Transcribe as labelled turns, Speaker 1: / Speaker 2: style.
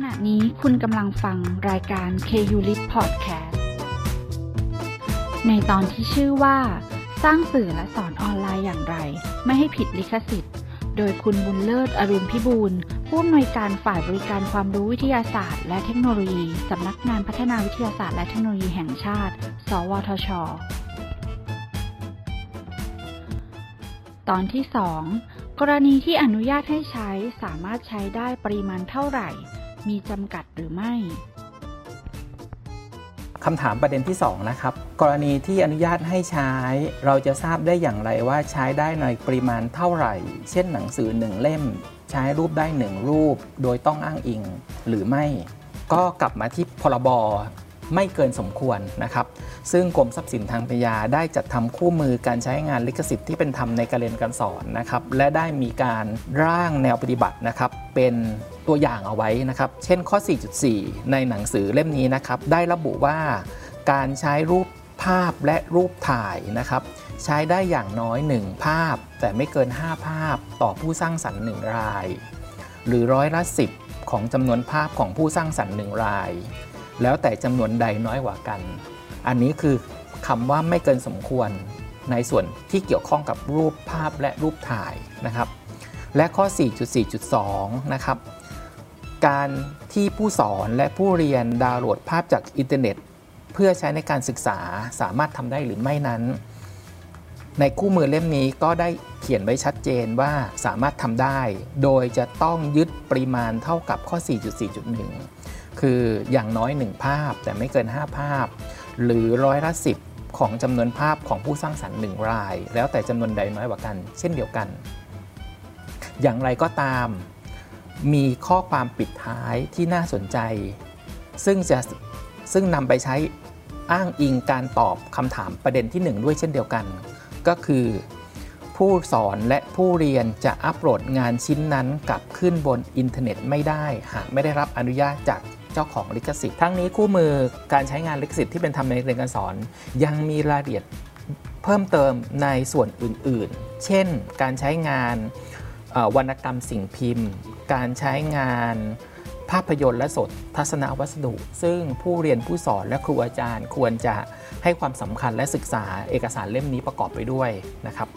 Speaker 1: ขณะนี้คุณกำลังฟังรายการ KU l i t Podcast ในตอนที่ชื่อว่า สร้างสื่อและสอนออนไลน์อย่างไร ไม่ให้ผิดลิขสิทธิ์ โดยคุณบุญเลิศอรุณพิบูลผู้อำนวยการฝ่ายบริการความรู้วิทยาศาสตร์ และเทคโนโลยี สำนักงานพัฒนาวิทยาศาสตร์และเทคโนโลยีแห่งชาติ สวทช ตอนที่ 2 กรณีที่อนุญาตให้ใช้สามารถใช้ได้ปริมาณเท่าไหร่ มีจำกัดหรือไม่
Speaker 2: คำถามประเด็นที่ 2 นะครับ กรณีที่อนุญาตให้ใช้ เราจะทราบได้อย่างไรว่าใช้ได้ในปริมาณเท่าไหร่ เช่นหนังสือหนึ่งเล่ม ใช้รูปได้หนึ่งรูป โดยต้องอ้างอิงหรือไม่ ก็กลับมาที่พรบ ไม่เกินสมควรนะครับ ซึ่งกรมทรัพย์สินทางปัญญาได้จัดทำคู่มือการใช้งานลิขสิทธิ์ที่เป็นธรรมในการเรียนการสอนนะครับ และได้มีการร่างแนวปฏิบัตินะครับ เป็นตัวอย่างเอาไว้นะครับ เช่นข้อ 4.4 ในหนังสือเล่มนี้นะครับ ได้ระบุว่าการใช้รูปภาพและรูปถ่ายนะครับ ใช้ได้อย่างน้อย 1 ภาพ แต่ไม่เกิน 5 ภาพต่อผู้สร้างสรรค์หนึ่งราย หรือร้อยละ 10 ของจำนวนภาพของผู้สร้างสรรค์หนึ่งราย แล้วแต่จำนวนใดน้อยกว่ากัน อันนี้คือคำว่าไม่เกินสมควรในส่วนที่เกี่ยวข้องกับรูปภาพและรูปถ่ายนะครับ และข้อ 4.4.2 นะครับ การที่ผู้สอนและผู้เรียนดาวน์โหลดภาพจากอินเทอร์เน็ต เพื่อใช้ในการศึกษาสามารถทำได้หรือไม่นั้น ในคู่มือเล่มนี้ก็ได้เขียนไว้ชัดเจนว่าสามารถทำได้ โดยจะต้องยึดปริมาณเท่ากับข้อ 4.4.1 คืออย่างน้อย 1 ภาพแต่ไม่เกิน 5 ภาพ หรือร้อยละ 10 ของจำนวนภาพของผู้สร้างสรรค์หนึ่งราย แล้วแต่จำนวนใดน้อยกว่ากัน เช่นเดียวกัน อย่างไรก็ตาม มีข้อความปิดท้ายที่น่าสนใจ ซึ่งจะซึ่งนำไปใช้อ้างอิงการตอบคำถามประเด็นที่ 1 ด้วยเช่นเดียวกัน ก็คือ ผู้สอนและผู้เรียนจะอัปโหลดงานชิ้นนั้นกลับขึ้นบนอินเทอร์เน็ตไม่ได้ หากไม่ได้รับอนุญาตจาก จ้าของลิขสิทธิ์ทั้งนี้คู่มือการใช้งานลิขสิทธิ์ที่เป็นธรรมในเรียนการสอน ยังมีรายละเอียดเพิ่มเติมในส่วนอื่นๆ เช่น การใช้งานวรรณกรรมสิ่งพิมพ์ การใช้งานภาพยนตร์และสดทัศนวัสดุ ซึ่งผู้เรียนผู้สอนและครูอาจารย์ควรจะให้ความสำคัญและศึกษาเอกสารเล่มนี้ประกอบไปด้วยนะครับ